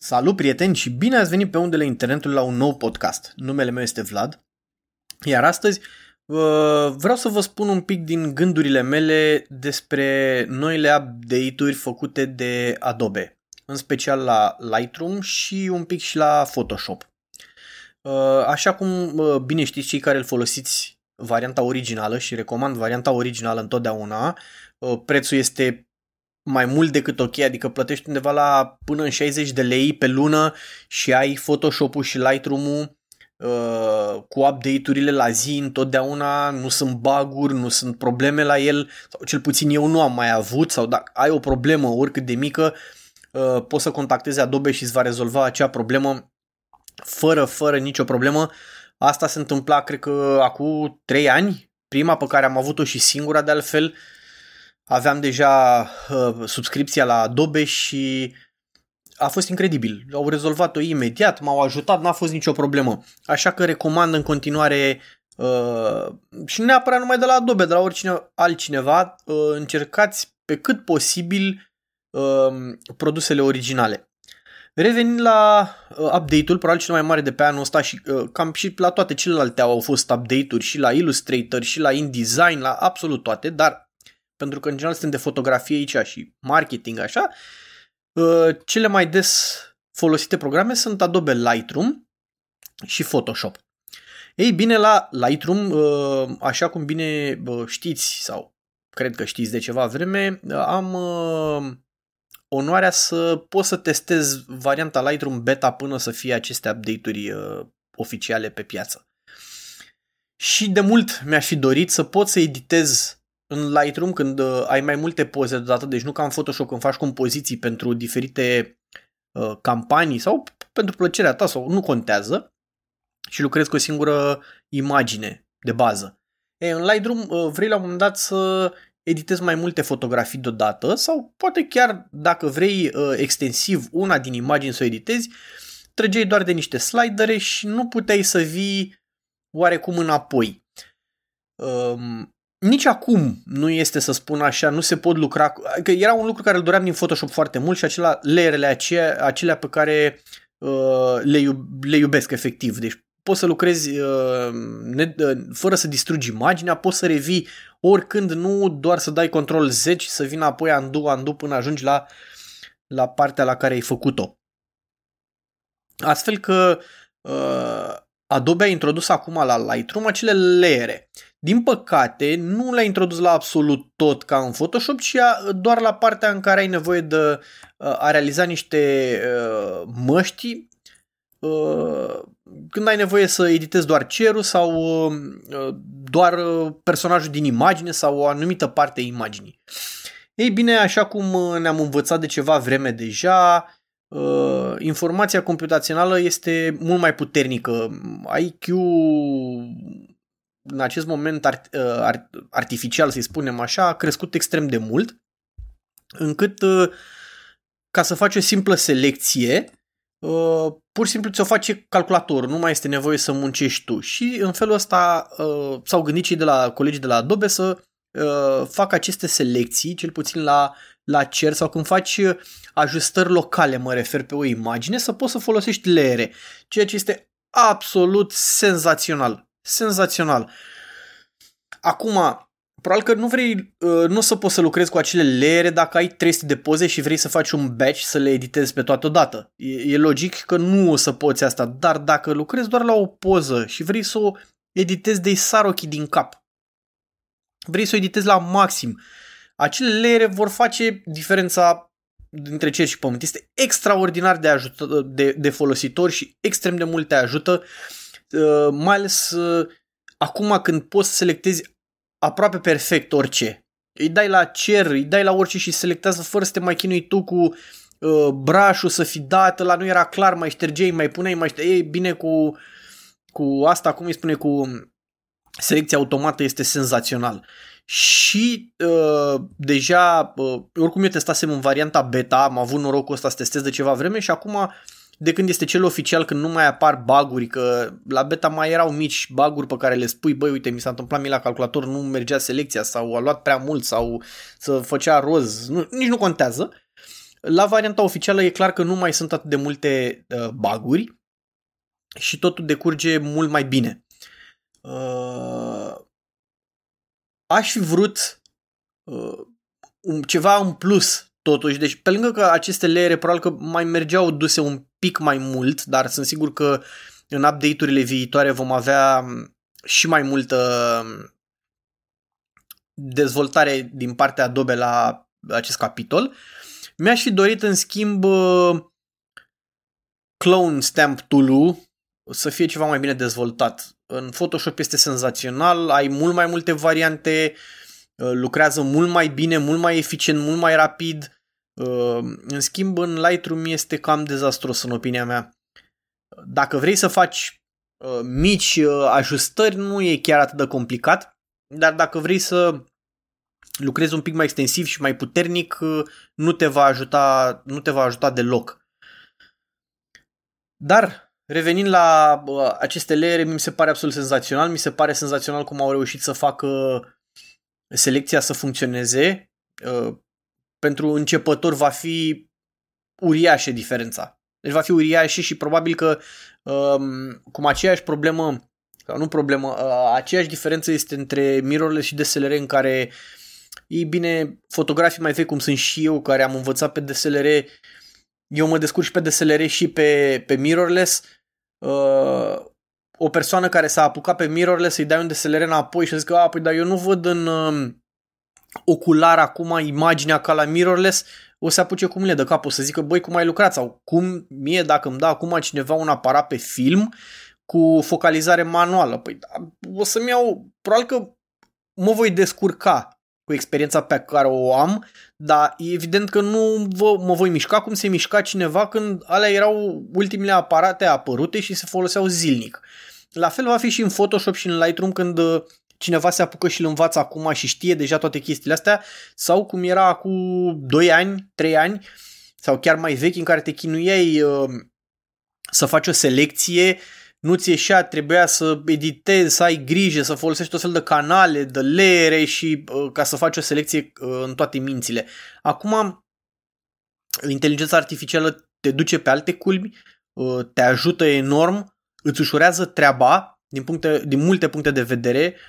Salut prieteni și bine ați venit pe undele internetului la un nou podcast. Numele meu este Vlad, iar astăzi uh, vreau să vă spun un pic din gândurile mele despre noile update-uri făcute de Adobe, în special la Lightroom și un pic și la Photoshop. Uh, așa cum uh, bine știți cei care îl folosiți varianta originală și recomand varianta originală întotdeauna, prețul este mai mult decât ok, adică plătești undeva la până în 60 de lei pe lună și ai Photoshop-ul și Lightroom-ul uh, cu update-urile la zi întotdeauna, nu sunt baguri, nu sunt probleme la el, sau cel puțin eu nu am mai avut, sau dacă ai o problemă oricât de mică, uh, poți să contactezi Adobe și îți va rezolva acea problemă fără, fără nicio problemă. Asta se întâmpla, cred că, acum 3 ani, prima pe care am avut-o și singura de altfel, uh, aveam deja uh, subscripția la Adobe și a fost incredibil. Au rezolvat-o imediat, m-au ajutat, n-a fost nicio problemă. Așa că recomand în continuare uh, și neapărat numai de la Adobe, de la oricine altcineva, uh, încercați pe cât posibil uh, produsele originale. Revenind la uh, update-ul, probabil cel mai mare de pe anul ăsta și uh, cam și la toate celelalte au fost update-uri și la Illustrator și la InDesign, la absolut toate, dar pentru că în general suntem de fotografie aici și marketing așa, uh, cele mai des folosite programe sunt Adobe Lightroom și Photoshop. Ei bine, la Lightroom, uh, așa cum bine știți sau cred că știți de ceva vreme, am uh, onoarea să pot să testez varianta Lightroom beta până să fie aceste update-uri oficiale pe piață. Și de mult mi-aș fi dorit să pot să editez în Lightroom când uh, ai mai multe poze deodată, deci nu ca în Photoshop când faci compoziții pentru diferite uh, campanii sau pentru plăcerea ta sau nu contează și lucrezi cu o singură imagine de bază. E, în Lightroom uh, vrei la un moment dat să editezi mai multe fotografii deodată sau poate chiar dacă vrei uh, extensiv una din imagini să o editezi, trăgeai doar de niște slidere și nu puteai să vii oarecum înapoi. Um, nici acum nu este să spun așa, nu se pot lucra, că era un lucru care îl doream din Photoshop foarte mult și acela, layerele acelea, acelea pe care uh, le, iub, le iubesc efectiv. Deci poți să lucrezi uh, ne, uh, fără să distrugi imaginea, poți să revii oricând, nu doar să dai control Z și să vină apoi undo, undo până ajungi la, la partea la care ai făcut-o. Astfel că uh, Adobe a introdus acum la Lightroom acele layere. Din păcate, nu le-a introdus la absolut tot ca în Photoshop, ci doar la partea în care ai nevoie de uh, a realiza niște uh, măști uh, când ai nevoie să editezi doar cerul sau doar personajul din imagine sau o anumită parte a imaginii. Ei bine, așa cum ne-am învățat de ceva vreme deja, informația computațională este mult mai puternică. IQ în acest moment art, uh, art, artificial, să-i spunem așa, a crescut extrem de mult, încât uh, ca să faci o simplă selecție, uh, pur și simplu ți-o face calculatorul, nu mai este nevoie să muncești tu. Și în felul ăsta s-au gândit cei de la colegii de la Adobe să facă aceste selecții, cel puțin la, la cer sau când faci ajustări locale, mă refer pe o imagine, să poți să folosești leere, ceea ce este absolut senzațional senzațional. Acum, probabil că nu vrei, uh, nu o să poți să lucrezi cu acele leere dacă ai 300 de poze și vrei să faci un batch să le editezi pe toate odată. E, e logic că nu o să poți asta, dar dacă lucrezi doar la o poză și vrei să o editezi de sar ochii din cap, vrei să o editezi la maxim, acele leere vor face diferența dintre cer și pământ. Este extraordinar de, ajută, de, de folositor și extrem de mult te ajută Uh, mai ales uh, acum când poți să selectezi aproape perfect orice. Îi dai la cer, îi dai la orice și selectează fără să te mai chinui tu cu uh, brașul să fi dat, la nu era clar, mai ștergeai, mai puneai, mai ștergeai. Ei, bine cu, cu asta, cum îi spune, cu selecția automată este senzațional. Și uh, deja, uh, oricum eu testasem în varianta beta, am avut norocul ăsta să testez de ceva vreme și acum de când este cel oficial, când nu mai apar baguri, că la beta mai erau mici baguri pe care le spui, băi, uite, mi s-a întâmplat mie la calculator, nu mergea selecția sau a luat prea mult sau să făcea roz, nu, nici nu contează. La varianta oficială e clar că nu mai sunt atât de multe uh, baguri și totul decurge mult mai bine. Uh, aș fi vrut uh, un, ceva în plus totuși. Deci pe lângă că aceste leere probabil că mai mergeau duse un pic mai mult, dar sunt sigur că în update-urile viitoare vom avea și mai multă dezvoltare din partea Adobe la acest capitol. Mi-aș fi dorit în schimb Clone Stamp tool să fie ceva mai bine dezvoltat. În Photoshop este senzațional, ai mult mai multe variante, lucrează mult mai bine, mult mai eficient, mult mai rapid. În schimb, în Lightroom este cam dezastros în opinia mea. Dacă vrei să faci mici ajustări, nu e chiar atât de complicat, dar dacă vrei să lucrezi un pic mai extensiv și mai puternic, nu te va ajuta, nu te va ajuta deloc. Dar revenind la aceste leere, mi se pare absolut senzațional, mi se pare senzațional cum au reușit să facă selecția să funcționeze. Pentru începător va fi uriașă diferența. Deci va fi uriașă și probabil că cum aceeași problemă sau nu problemă, aceeași diferență este între mirrorless și DSLR în care ei bine, fotografii mai vechi cum sunt și eu care am învățat pe DSLR, eu mă descurc și pe DSLR și pe, pe mirrorless. Uh, o persoană care s-a apucat pe mirrorless să-i dai un DSLR înapoi și zic, a, păi dar eu nu văd în uh, ocular acum imaginea ca la mirrorless, o să apuce cum le de cap, o să zică, băi, cum ai lucrat? Sau cum mie, dacă îmi dă acum cineva un aparat pe film cu focalizare manuală, păi da, o să-mi iau, probabil că mă voi descurca cu experiența pe care o am, dar e evident că nu vă, mă voi mișca cum se mișca cineva când alea erau ultimele aparate apărute și se foloseau zilnic. La fel va fi și în Photoshop și în Lightroom când uh, cineva se apucă și îl învață acum și știe deja toate chestiile astea sau cum era acum 2 ani, 3 ani sau chiar mai vechi în care te chinuiei uh, să faci o selecție nu ți ieșea, trebuia să editezi, să ai grijă, să folosești tot fel de canale, de leere și uh, ca să faci o selecție uh, în toate mințile. Acum, inteligența artificială te duce pe alte culmi, uh, te ajută enorm, îți ușurează treaba din, puncte, din multe puncte de vedere. Uh,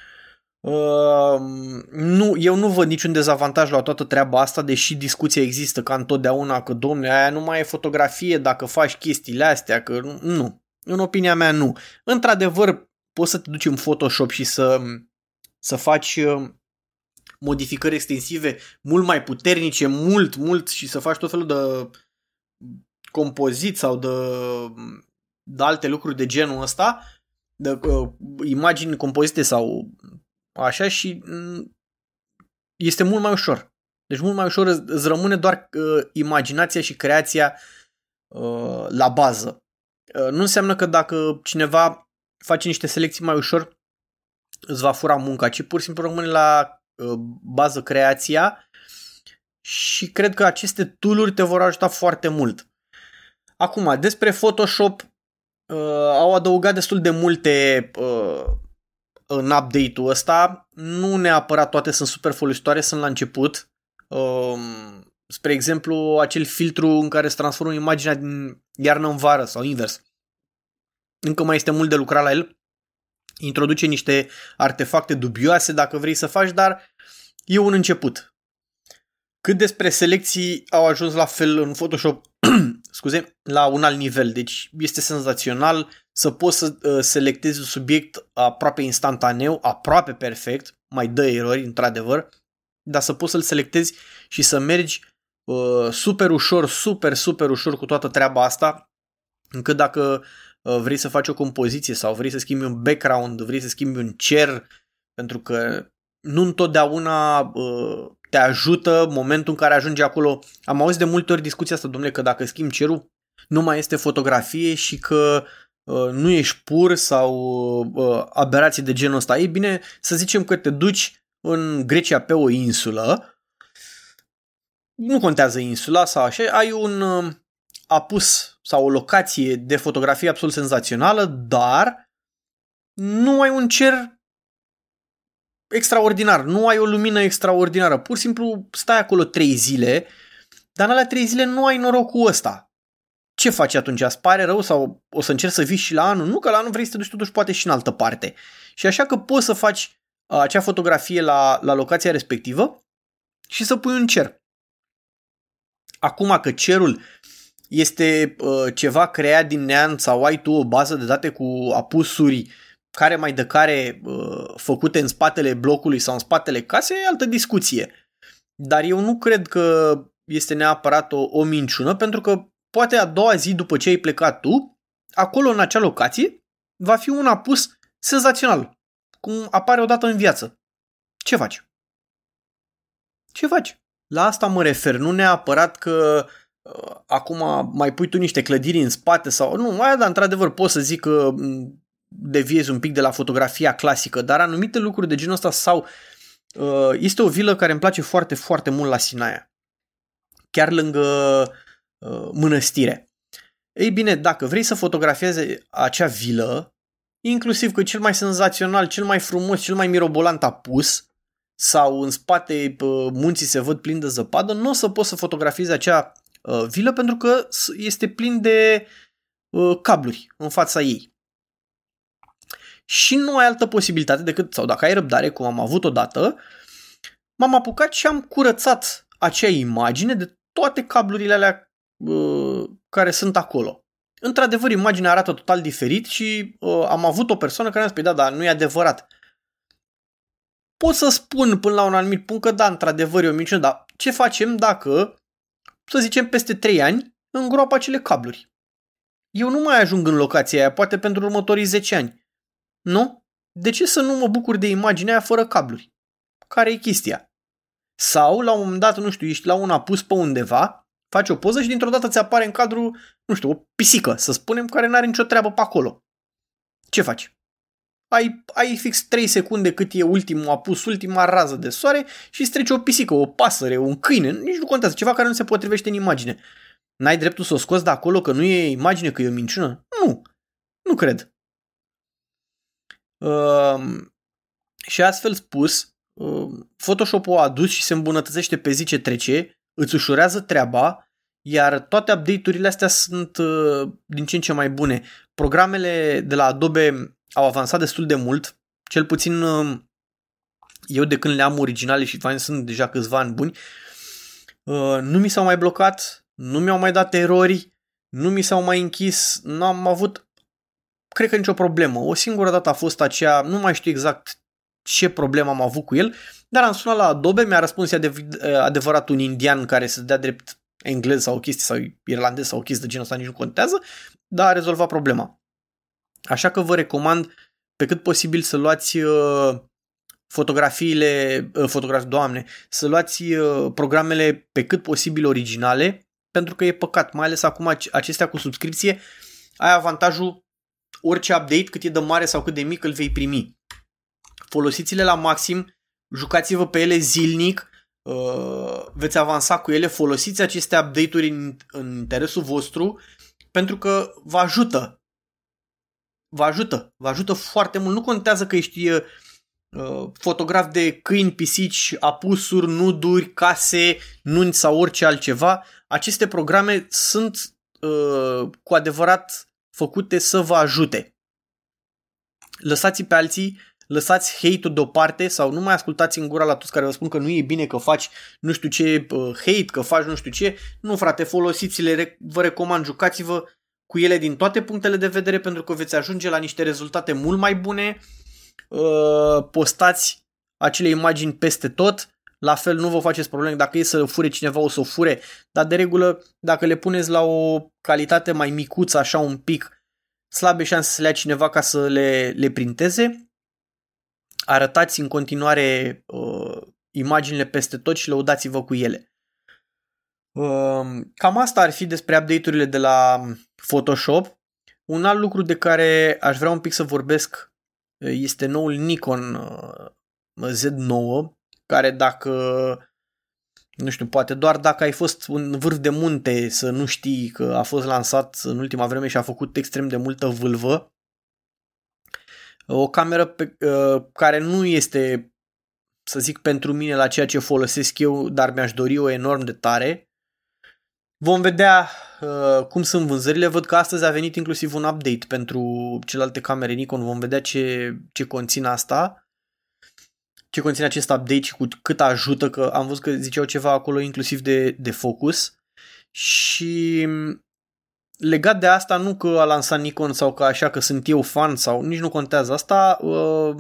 nu, eu nu văd niciun dezavantaj la toată treaba asta, deși discuția există ca întotdeauna că, domne, aia nu mai e fotografie dacă faci chestiile astea, că nu. nu. În opinia mea, nu. Într-adevăr, poți să te duci în Photoshop și să, să faci uh, modificări extensive mult mai puternice, mult, mult și să faci tot felul de compozit sau de, de alte lucruri de genul ăsta, de uh, imagini compozite sau așa și mm, este mult mai ușor. Deci mult mai ușor îți rămâne doar uh, imaginația și creația uh, la bază. Uh, nu înseamnă că dacă cineva face niște selecții mai ușor, îți va fura munca, ci pur și simplu rămâne la uh, bază creația și cred că aceste tooluri te vor ajuta foarte mult. Acum, despre Photoshop, uh, au adăugat destul de multe uh, în update-ul ăsta. Nu neapărat toate sunt super folositoare, sunt la început. Uh, spre exemplu, acel filtru în care se transformă imaginea din iarnă în vară sau invers. Încă mai este mult de lucrat la el. Introduce niște artefacte dubioase dacă vrei să faci, dar e un început. Cât despre selecții au ajuns la fel în Photoshop, scuze, la un alt nivel. Deci este senzațional să poți să uh, selectezi un subiect aproape instantaneu, aproape perfect, mai dă erori, într-adevăr, dar să poți să-l selectezi și să mergi uh, super ușor, super, super ușor cu toată treaba asta, încât dacă uh, vrei să faci o compoziție sau vrei să schimbi un background, vrei să schimbi un cer, pentru că nu întotdeauna uh, te ajută momentul în care ajungi acolo. Am auzit de multe ori discuția asta, domnule, că dacă schimbi cerul, nu mai este fotografie și că uh, nu ești pur sau uh, aberații de genul ăsta. Ei bine, să zicem că te duci în Grecia pe o insulă nu contează insula sau așa, ai un uh, apus sau o locație de fotografie absolut senzațională, dar nu ai un cer extraordinar, nu ai o lumină extraordinară. Pur și simplu stai acolo trei zile, dar în alea trei zile nu ai norocul ăsta. Ce faci atunci? Îți pare rău sau o să încerci să vii și la anul? Nu, că la anul vrei să te duci totuși poate și în altă parte. Și așa că poți să faci uh, acea fotografie la, la locația respectivă și să pui un cer. Acum că cerul este uh, ceva creat din neant sau ai tu o bază de date cu apusuri care mai de care uh, făcute în spatele blocului sau în spatele casei, e altă discuție. Dar eu nu cred că este neapărat o, o minciună, pentru că poate a doua zi după ce ai plecat tu, acolo în acea locație, va fi un apus senzațional, cum apare odată în viață. Ce faci? Ce faci? La asta mă refer, nu neapărat că uh, acum mai pui tu niște clădiri în spate sau... Nu, mai dar într-adevăr pot să zic că mm, deviezi un pic de la fotografia clasică, dar anumite lucruri de genul ăsta sau... Uh, este o vilă care îmi place foarte, foarte mult la Sinaia. Chiar lângă uh, mănăstire. Ei bine, dacă vrei să fotografiezi acea vilă, inclusiv că cel mai senzațional, cel mai frumos, cel mai mirobolant apus, sau în spate munții se văd plini de zăpadă, nu o să poți să fotografiezi acea uh, vilă pentru că este plin de uh, cabluri în fața ei. Și nu ai altă posibilitate decât, sau dacă ai răbdare, cum am avut odată, m-am apucat și am curățat acea imagine de toate cablurile alea uh, care sunt acolo. Într-adevăr, imaginea arată total diferit și uh, am avut o persoană care mi-a spus, da, dar nu e adevărat pot să spun până la un anumit punct că da, într-adevăr e o minciună, dar ce facem dacă, să zicem, peste 3 ani îngroapă acele cabluri? Eu nu mai ajung în locația aia, poate pentru următorii 10 ani. Nu? De ce să nu mă bucur de imaginea aia fără cabluri? Care e chestia? Sau, la un moment dat, nu știu, ești la un apus pe undeva, faci o poză și dintr-o dată ți apare în cadru, nu știu, o pisică, să spunem, care n-are nicio treabă pe acolo. Ce faci? ai, ai fix 3 secunde cât e ultimul apus, ultima rază de soare și îți trece o pisică, o pasăre, un câine, nici nu contează, ceva care nu se potrivește în imagine. N-ai dreptul să o scoți de acolo că nu e imagine, că e o minciună? Nu, nu cred. Uh, și astfel spus, uh, Photoshop-ul a adus și se îmbunătățește pe zi ce trece, îți ușurează treaba, iar toate update-urile astea sunt uh, din ce în ce mai bune. Programele de la Adobe au avansat destul de mult, cel puțin uh, eu de când le am originale și fain sunt deja câțiva ani buni, uh, nu mi s-au mai blocat, nu mi-au mai dat erori, nu mi s-au mai închis, nu am avut, cred că nicio problemă. O singură dată a fost aceea, nu mai știu exact ce problemă am avut cu el, dar am sunat la Adobe, mi-a răspuns adevărat un indian care să dea drept englez sau chestii sau irlandez sau chestii de genul ăsta, nici nu contează, dar a rezolvat problema. Așa că vă recomand pe cât posibil să luați uh, fotografiile, uh, fotografii, doamne, să luați uh, programele pe cât posibil originale, pentru că e păcat, mai ales acum acestea cu subscripție, ai avantajul orice update, cât e de mare sau cât de mic, îl vei primi. Folosiți-le la maxim, jucați-vă pe ele zilnic, veți avansa cu ele, folosiți aceste update-uri în, în interesul vostru, pentru că vă ajută vă ajută, vă ajută foarte mult. Nu contează că ești uh, fotograf de câini, pisici, apusuri, nuduri, case, nunți sau orice altceva. Aceste programe sunt uh, cu adevărat făcute să vă ajute. Lăsați pe alții, lăsați hate-ul deoparte sau nu mai ascultați în gura la toți care vă spun că nu e bine că faci nu știu ce uh, hate, că faci nu știu ce. Nu frate, folosiți-le, vă recomand, jucați-vă cu ele din toate punctele de vedere pentru că veți ajunge la niște rezultate mult mai bune. Uh, postați acele imagini peste tot. La fel nu vă faceți probleme dacă e să fure cineva o să o fure, dar de regulă dacă le puneți la o calitate mai micuță, așa un pic, slabe șanse să le ia cineva ca să le, le printeze. Arătați în continuare uh, imaginile peste tot și lăudați-vă cu ele. Ehm, cam asta ar fi despre update-urile de la Photoshop. Un alt lucru de care aș vrea un pic să vorbesc este noul Nikon Z9, care dacă, nu știu, poate doar dacă ai fost un vârf de munte să nu știi că a fost lansat în ultima vreme și a făcut extrem de multă vâlvă. O cameră pe, care nu este, să zic, pentru mine la ceea ce folosesc eu, dar mi-aș dori o enorm de tare Vom vedea uh, cum sunt vânzările. Văd că astăzi a venit inclusiv un update pentru celelalte camere Nikon. Vom vedea ce, ce conține asta. Ce conține acest update și cu cât ajută, că am văzut că ziceau ceva acolo inclusiv de, de focus. Și legat de asta, nu că a lansat Nikon sau că așa că sunt eu fan sau nici nu contează asta, uh,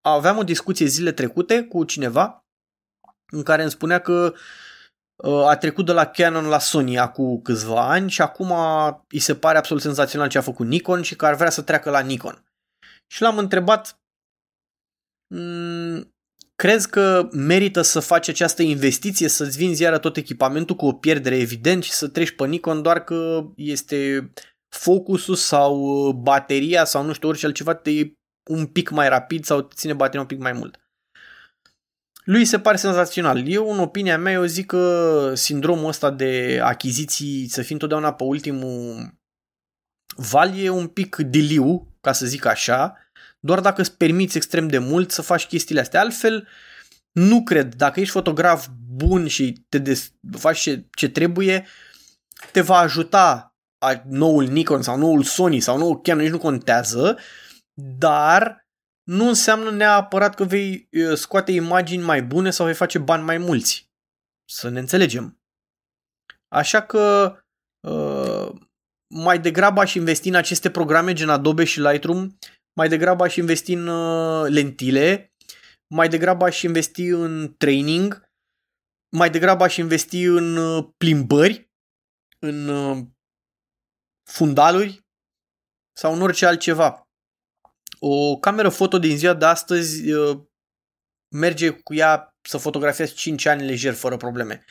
aveam o discuție zile trecute cu cineva în care îmi spunea că uh, a trecut de la Canon la Sony acum câțiva ani și acum îi se pare absolut senzațional ce a făcut Nikon și că ar vrea să treacă la Nikon. Și l-am întrebat mm, crezi că merită să faci această investiție, să-ți vinzi iară tot echipamentul cu o pierdere evident și să treci pe Nikon doar că este focusul sau uh, bateria sau nu știu orice altceva te e un pic mai rapid sau ține bateria un pic mai mult. Lui se pare senzațional. Eu, în opinia mea, eu zic că sindromul ăsta de achiziții, să fii întotdeauna pe ultimul val, e un pic diliu, ca să zic așa, doar dacă îți permiți extrem de mult să faci chestiile astea. Altfel, nu cred, dacă ești fotograf bun și te des- faci ce, ce trebuie, te va ajuta noul Nikon sau noul Sony sau noul Canon, nici nu contează, dar nu înseamnă neapărat că vei scoate imagini mai bune sau vei face bani mai mulți. Să ne înțelegem. Așa că uh, mai degrabă aș investi în aceste programe gen Adobe și Lightroom mai degrabă aș investi în uh, lentile, mai degrabă aș investi în training, mai degrabă aș investi în uh, plimbări, în uh, fundaluri sau în orice altceva. O cameră foto din ziua de astăzi merge cu ea să fotografiezi 5 ani lejer fără probleme.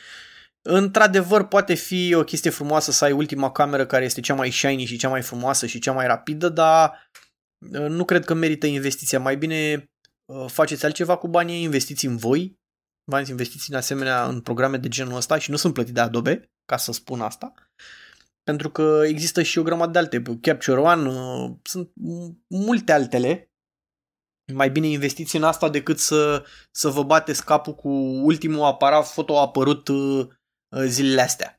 Într-adevăr, poate fi o chestie frumoasă să ai ultima cameră care este cea mai shiny și cea mai frumoasă și cea mai rapidă, dar Uh, nu cred că merită investiția. Mai bine uh, faceți altceva cu banii, investiți în voi, bani investiți în asemenea în programe de genul ăsta și nu sunt plătite de Adobe, ca să spun asta. Pentru că există și o grămadă de alte, Capture One, uh, sunt multe altele. Mai bine investiți în asta decât să, să vă bateți capul cu ultimul aparat foto apărut zilele astea.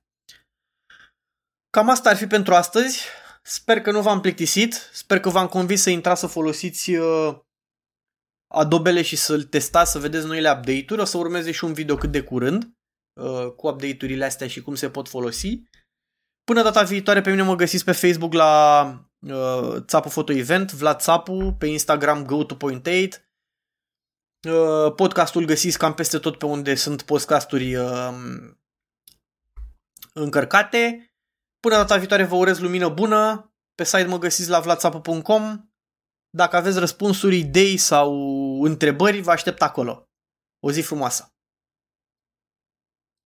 Cam asta ar fi pentru astăzi. Sper că nu v-am plictisit, sper că v-am convins să intrați să folosiți uh, Adobele și să-l testați, să vedeți noile update-uri. O să urmeze și un video cât de curând uh, cu update-urile astea și cum se pot folosi. Până data viitoare pe mine mă găsiți pe Facebook la uh, Țapu Photo Event, Vlad Țapu, pe Instagram go to point 8. Uh, podcastul găsiți cam peste tot pe unde sunt podcasturi uh, încărcate. Până data viitoare vă urez lumină bună. Pe site mă găsiți la vlatsapu.com. Dacă aveți răspunsuri, idei sau întrebări, vă aștept acolo. O zi frumoasă!